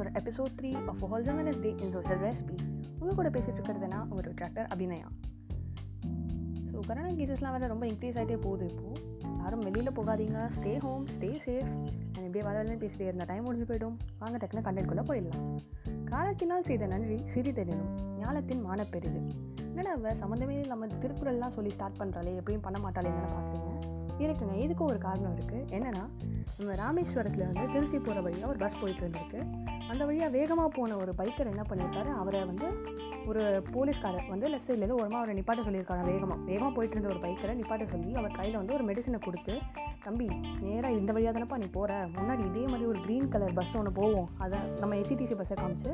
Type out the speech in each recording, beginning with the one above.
ஒரு episode three of wholesome day in social recipe உங்கள் கூட பேசிகிட்டு இருக்கிறதுனா ஒரு டாக்டர் அபிநயா. ஸோ கொரோனா கேசஸ்லாம் வேறு ரொம்ப இன்க்ரீஸ் ஆகிட்டே போகுது இப்போது யாரும் வெளியில் போகாதீங்க. ஸ்டே ஹோம் ஸ்டே சேஃப் நான் இப்படியே வரலன்னு பேசிட்டே இருந்த டைம் முடிஞ்சு போயிடும். வாங்க டக்குனு கண்டென்ட்குள்ளே போயிடலாம். காலத்தினால் செய்த நன்றி சிறிதெனினும் ஞானத்தின் மானப்பெரிது என்னடா அவ சம்மந்தமே நம்ம திருக்குறள்லாம் சொல்லி ஸ்டார்ட் பண்ணுறாளே எப்படியும் பண்ண மாட்டாளேன்னு பார்க்குறீங்க. இருக்குங்க இதுக்கும் ஒரு காரணம் இருக்குது என்னென்னா நம்ம ராமேஸ்வரத்தில் வந்து திருச்சி போகிற வழியாக ஒரு பஸ் போயிட்டு இருந்திருக்கு. அந்த வழியாக வேகமாக போன ஒரு பைக்கர் என்ன பண்ணியிருக்காரு அவரை வந்து ஒரு போலீஸ்காரர் வந்து லெஃப்ட் சைட்லேருந்து ஓரமாக அவரை நிப்பாட்ட சொல்லியிருக்காங்க வேகமாக வேகமாக போயிட்டு இருந்த ஒரு பைக்கரை நிப்பாட்ட சொல்லி அவர் கையில் வந்து ஒரு மெடிசனை கொடுத்து தம்பி நேராக இந்த வழியாக தானப்பா நீ போகிற முன்னாடி இதே மாதிரி ஒரு க்ரீன் கலர் பஸ் ஒன்று போவோம். அதை நம்ம எஸ்சிடிசி பஸ்ஸை காமிச்சு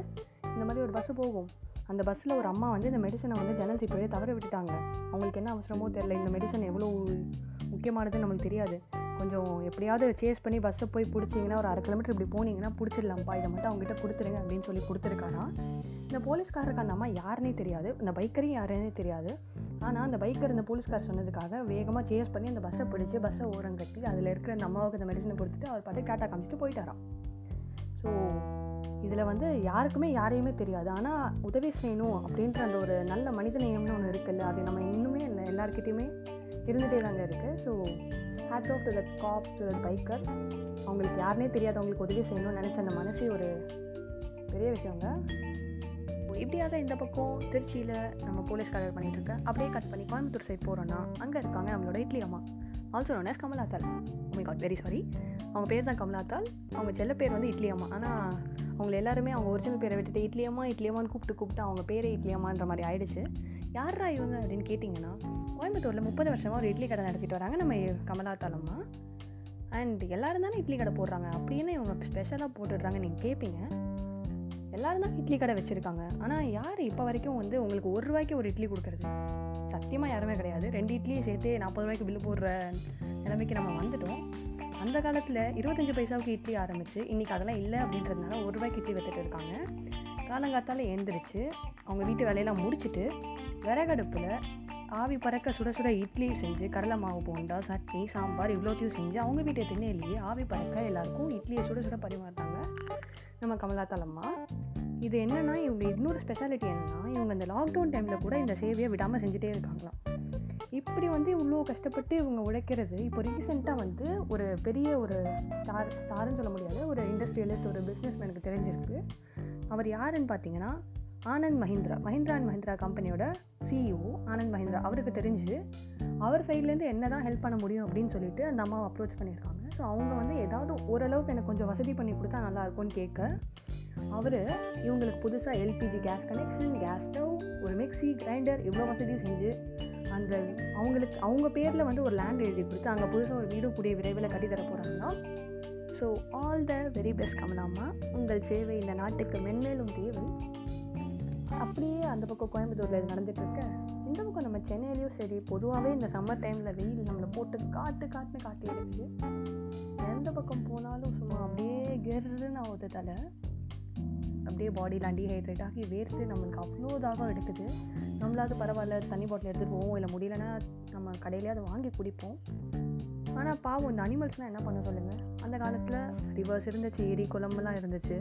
இந்த மாதிரி ஒரு பஸ்ஸு போகும். அந்த பஸ்ஸில் ஒரு அம்மா வந்து இந்த மெடிசனை வந்து ஜன்னல் சீட் தவற விட்டுட்டாங்க. அவங்களுக்கு என்ன அவசரமோ தெரில இந்த மெடிசன் எவ்வளோ முக்கியமானதுன்னு நமக்கு தெரியாது. கொஞ்சம் எப்படியாவது சேஸ் பண்ணி பஸ்ஸை போய் பிடிச்சிங்கன்னா ஒரு அரை கிலோமீட்டர் இப்படி போனீங்கன்னா பிடிச்சிடலாம்ப்பா. இதை மட்டும் அவங்ககிட்ட கொடுத்துருங்க அப்படின்னு சொல்லி கொடுத்துருக்கானா? இந்த போலீஸ்காரருக்கு அந்த அம்மா யாருன்னே தெரியாது. இந்த பைக்கரையும் யாருன்னே தெரியாது. ஆனால் அந்த பைக்கர் இந்த போலீஸ்கார் சொன்னதுக்காக வேகமாக சேஸ் பண்ணி அந்த பஸ்ஸை பிடிச்சி பஸ்ஸை ஓரம் கட்டி அதில் இருக்கிற அந்த அம்மாவுக்கு அந்த மெடிசனை கொடுத்துட்டு அவர் பார்த்து கேட்டா காமிச்சிட்டு போயிட்டாராம். ஸோ இதில் வந்து யாருக்குமே யாரையுமே தெரியாது. ஆனால் உதவி செய்யணும் அப்படின்ற அந்த ஒரு நல்ல மனித நேயம்னு ஒன்று இருக்குல்ல அது நம்ம இன்னுமே இல்லை எல்லாருக்கிட்டேயுமே இருந்துகிட்டே தாங்க இருக்குது so hat off to the cops to the biker அவங்களுக்கு யாருனே தெரியாது. அவங்களுக்கு உதவி செய்யணும்னு நினச்ச அந்த மனசே ஒரு பெரிய விஷயங்க. இப்படியாக இந்த பக்கம் திருச்சியில் நம்ம போலீஸ்காரர் பண்ணிகிட்டு அப்படியே கட் பண்ணி கோயம்புத்தூர் சைட் போகிறோன்னா அங்கே இருக்காங்க நம்மளோட இட்லி அம்மா. ஆல்சோ நோன் எஸ் கமலாத்தால் மை காட் வெரி சாரி அவங்க பேர் தான் கமலாத்தால் அவங்க செல்ல பேர் வந்து இட்லி அம்மா. ஆனால் அவங்கள எல்லாருமே அவங்க ஒரிஜினல் பேரை விட்டுட்டு இட்லி அம்மா கூப்பிட்டு கூப்பிட்டு அவங்க பேரே இட்லியம்மான்ற மாதிரி ஆயிடுச்சு. யாரா இவங்க அப்படின்னு கேட்டிங்கன்னா கோயம்புத்தூரில் முப்பது வருஷமாக ஒரு இட்லி கடை நடத்திட்டு வராங்க. நம்ம கமலா அம்மா அண்ட் எல்லோரும் தானே இட்லி கடை போடுறாங்க. அப்படின்னு இவங்க ஸ்பெஷலாக போட்டுடுறாங்க நீங்கள் கேட்பீங்க எல்லோரும் தான் இட்லி கடை வச்சுருக்காங்க. ஆனால் யார் இப்போ வரைக்கும் வந்து உங்களுக்கு ஒரு ரூபாய்க்கு ஒரு இட்லி கொடுக்குறது? சத்தியமாக யாருமே கிடையாது. ரெண்டு இட்லியை சேர்த்து நாற்பது ரூபாய்க்கு பில்லு போடுற நிலைமைக்கு நம்ம வந்துட்டோம். அந்த காலத்தில் இருபத்தஞ்சி பைசாவுக்கு இட்லி ஆரம்பிச்சு இன்றைக்கி அதெல்லாம் இல்லை அப்படின்றதுனால ஒரு ரூபாய்க்கு இட்லி வித்துட்டு இருக்காங்க. காலங்காத்தால் எழுந்திரிச்சு அவங்க வீட்டு வேலையெல்லாம் முடிச்சுட்டு விறகடுப்பில் ஆவி பறக்க சுட சுட இட்லி செஞ்சு கடலை மாவு போண்டா சட்னி சாம்பார் இவ்வளோத்தையும் செஞ்சு அவங்க வீட்டை திண்ணையிலேயே ஆவி பறக்க எல்லாருக்கும் இட்லியை சுட சுட பரிமாறுறாங்க நம்ம கமலாத்தாலம்மா இது என்னென்னா இவங்க இன்னொரு ஸ்பெஷாலிட்டி என்னென்னா இவங்க இந்த லாக்டவுன் டைமில் கூட இந்த சேவையை விடாமல் செஞ்சுட்டே இருக்காங்களாம். இப்படி வந்து இவ்வளோ கஷ்டப்பட்டு இவங்க உழைக்கிறது இப்போ ரீசெண்டாக வந்து ஒரு பெரிய ஒரு ஸ்டார் ஸ்டார்னு சொல்ல முடியாது ஒரு இண்டஸ்ட்ரியலிஸ்ட் ஒரு பிஸ்னஸ் மேனுக்கு தெரிஞ்சிருக்கு. அவர் யாருன்னு பார்த்தீங்கன்னா ஆனந்த் மஹிந்திரா மஹிந்திரா அண்ட் மஹிந்திரா கம்பெனியோட சிஇஓ ஆனந்த் மஹிந்திரா. அவருக்கு தெரிஞ்சு அவர் சைட்லேருந்து என்ன தான் ஹெல்ப் பண்ண முடியும் அப்படின்னு சொல்லிட்டு அந்த அம்மாவை அப்ரோச் பண்ணியிருக்காங்க. ஸோ அவங்க வந்து ஏதாவது ஓரளவுக்கு எனக்கு கொஞ்சம் வசதி பண்ணி கொடுத்தா நல்லாயிருக்கும்னு கேட்க அவர் இவங்களுக்கு புதுசாக LPG gas connection gas stove ஒரு மிக்சி கிரைண்டர் இவ்வளோ வசதியும் செஞ்சு அந்த அவங்களுக்கு அவங்க பேரில் வந்து ஒரு லேண்ட் எழுதி கொடுத்து அங்கே புதுசாக ஒரு வீடு கூடிய விரைவில் கட்டித்தர போகிறாங்கன்னா so all the very best கமலாமா உங்கள் சேவை இந்த நாட்டுக்கு மென்மேலும் தேவை. அப்படியே அந்த பக்கம் கோயம்புத்தூரில் இது நடந்துகிட்ருக்கு. இருக்க இந்த பக்கம் நம்ம சென்னையிலையும் சரி பொதுவாகவே இந்த சம்மர் டைமில் வெயில் நம்மளை போட்டு காட்டு காட்டுன்னு காட்டி எடுக்குது எந்த பக்கம் போனாலும் சும்மா அப்படியே கெருன்னு ஆகுது தலை. அப்படியே பாடியில் டீஹைட்ரேட் ஆகி வேர்த்து நம்மளுக்கு அவ்வளோ தாகம் எடுக்குது. நம்மளாவது பரவாயில்ல தண்ணி பாட்டில் எடுத்துகிட்டு போவோம் இல்லை முடியலன்னா நம்ம கடையிலே அதை வாங்கி குடிப்போம். ஆனால் பாவம் இந்த அனிமல்ஸ்லாம் என்ன பண்ண சொல்லுங்கள் அந்த காலத்தில் ரிவர்ஸ் இருந்துச்சு ஏரி குளம்பெல்லாம் இருந்துச்சு.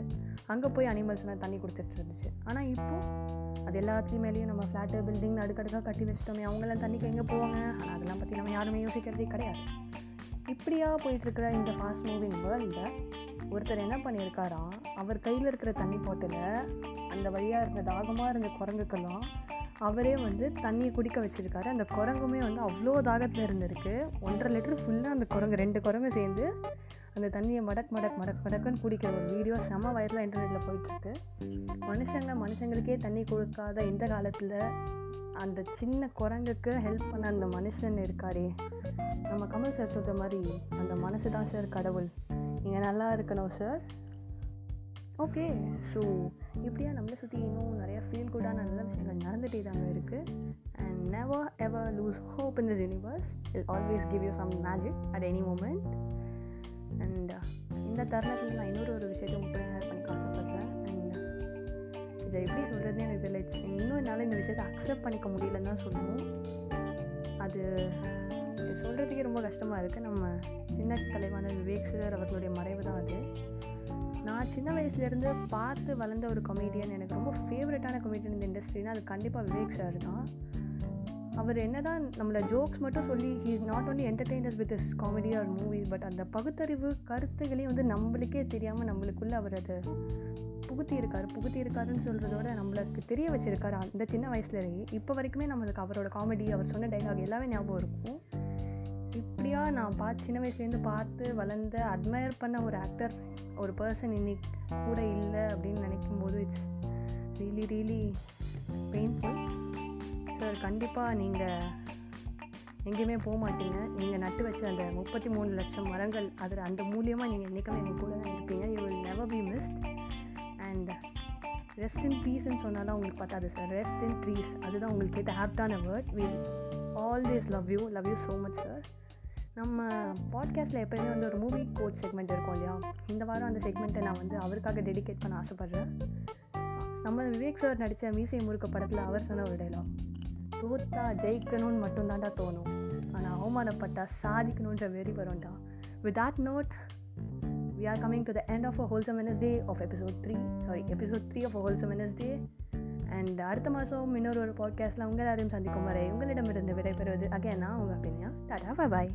அங்கே போய் அனிமல்ஸ்லாம் தண்ணி கொடுத்துட்டு இருந்துச்சு. ஆனால் இப்போது அது எல்லாத்துலேயும் மேலேயும் நம்ம ஃப்ளாட்டு பில்டிங் அடுக்கடுக்காக கட்டி வச்சிட்டோமே அவங்களாம் தண்ணிக்கு எங்கே போவாங்க? ஆனால் அதெல்லாம் பற்றி நம்ம யாருமே யோசிக்கிறதே கிடையாது. இப்படியா போயிட்டுருக்கிற இந்த ஃபாஸ்ட் மூவிங் வேர்ல்டில் ஒருத்தர் என்ன பண்ணியிருக்காராம் அவர் கையில் இருக்கிற தண்ணி போட்டில் அந்த வழியாக இருந்த தாகமாக இருந்த குரங்குக்கெல்லாம் அவரே வந்து தண்ணியை குடிக்க வச்சுருக்காரு. அந்த குரங்குமே வந்து அவ்வளோ தாகத்தில் இருந்திருக்கு. ஒன்றரை லிட்டர் ஃபுல்லாக அந்த குரங்கு ரெண்டு குரங்கு சேர்ந்து அந்த தண்ணியை மடக் மடக் மடக் மடக்குன்னு குடிக்கிற ஒரு வீடியோ செம வயரில் இன்டர்நெட்டில் போயிட்டுருக்கு. மனுஷங்க மனுஷங்களுக்கே தண்ணி கொடுக்காத இந்த காலத்தில் அந்த சின்ன குரங்குக்கு ஹெல்ப் பண்ண அந்த மனுஷன் இருக்காரே. நம்ம கமல் சார் சொல்கிற மாதிரி அந்த மனசு தான் சார் கடவுள். நீங்கள் நல்லா இருக்கணும் சார் ஓகே ஸோ இப்படியா நம்மளை சுற்றி இன்னும் நிறையா ஃபீல் குட்டான நல்ல விஷயங்கள் நடந்துகிட்டே தாங்க இருக்குது and never ever lose hope in this universe will always give you some magic at any moment and இந்த தருணத்தில் நான் இன்னொரு ஒரு விஷயத்தை மட்டும் ஷேர் பண்ணி காட்டப்படுறேன் அண்ட் uh, இதை எப்படி சொல்கிறது எனக்கு தெரியல. இன்னும் என்னால் இந்த விஷயத்தை அக்செப்ட் பண்ணிக்க முடியலன்னு தான் சொல்லணும். அது சொல்கிறதுக்கே ரொம்ப கஷ்டமாக இருக்குது நம்ம சின்ன தலைவான விவேக் சார் அவர்களுடைய மறைவு தான் அது. நான் சின்ன வயசுலேருந்து பார்த்து வளர்ந்த ஒரு கொமேடியன் எனக்கு ரொம்ப ஃபேவரட்டான கொமேடியன் இந்த இண்டஸ்ட்ரினா அது கண்டிப்பாக விவேக் சார் தான். அவர் என்ன தான் நம்மளை ஜோக்ஸ் மட்டும் சொல்லி he is not only entertainer with is comedy or movies but அந்த பகுத்தறிவு கருத்துகளையும் வந்து நம்மளுக்கே தெரியாமல் நம்மளுக்குள்ளே அவர் அதை புகுத்தி இருக்காரு புகுத்தி இருக்காருன்னு சொல்கிறதோட நம்மளுக்கு தெரிய வச்சுருக்காரு. அந்த சின்ன வயசுலேயே இப்போ வரைக்குமே நம்மளுக்கு அவரோட காமெடி அவர் சொன்ன டைலாக் எல்லாமே ஞாபகம் இருக்கும். நிறையா நான் பார்த்து சின்ன வயசுலேருந்து பார்த்து வளர்ந்த அட்மையர் பண்ண ஒரு ஆக்டர் ஒரு பர்சன் இன்னைக்கு கூட இல்லை அப்படின்னு நினைக்கும் போது it's really really painful sir கண்டிப்பாக நீங்கள் எங்கேயுமே போக மாட்டீங்க. நீங்கள் நட்டு வச்ச அந்த முப்பத்தி மூணு லட்சம் மரங்கள் அதில் அந்த மூலியமாக நீங்கள் என்றைக்குமே எங்கள் கூட தான் இருப்பீங்க. You will never be missed and rest in பீஸ்ன்னு சொன்னால் தான் உங்களுக்கு பத்தாது சார் ரெஸ்ட் இன் ட்ரீஸ் அதுதான் உங்களுக்கு ஏற்ற ஆப்டான word will always love you love you so much sir நம்ம பாட்காஸ்ட்டில் எப்போயுமே வந்து ஒரு மூவி கோட் செக்மெண்ட் இருக்கும் இல்லையா? இந்த வாரம் அந்த செக்மெண்ட்டை நான் வந்து அவருக்காக டெடிகேட் பண்ண ஆசைப்பட்றேன். நம்ம விவேக் சார் நடித்த மீசை முறுக்க படத்தில் அவர் சொன்ன ஒரு டைலாக் தோத்தா ஜெயிக்கணும்னு மட்டும்தான்டா தோணும். ஆனால் அவமானப்பட்டா சாதிக்கணுன்ற வெறி வரும்டா. With that note we are coming to the end of a wholesome Wednesday of episode 3 sorry episode 3 of a wholesome Wednesday. And அடுத்த மாதம் இன்னொரு ஒரு பாட்காஸ்ட்டில் உங்கள் எல்லாரையும் சந்திக்கும் வரை உங்களிடமிருந்து விடைபெறுவது அகேனா உங்கள் பின்யா டாடா பாய்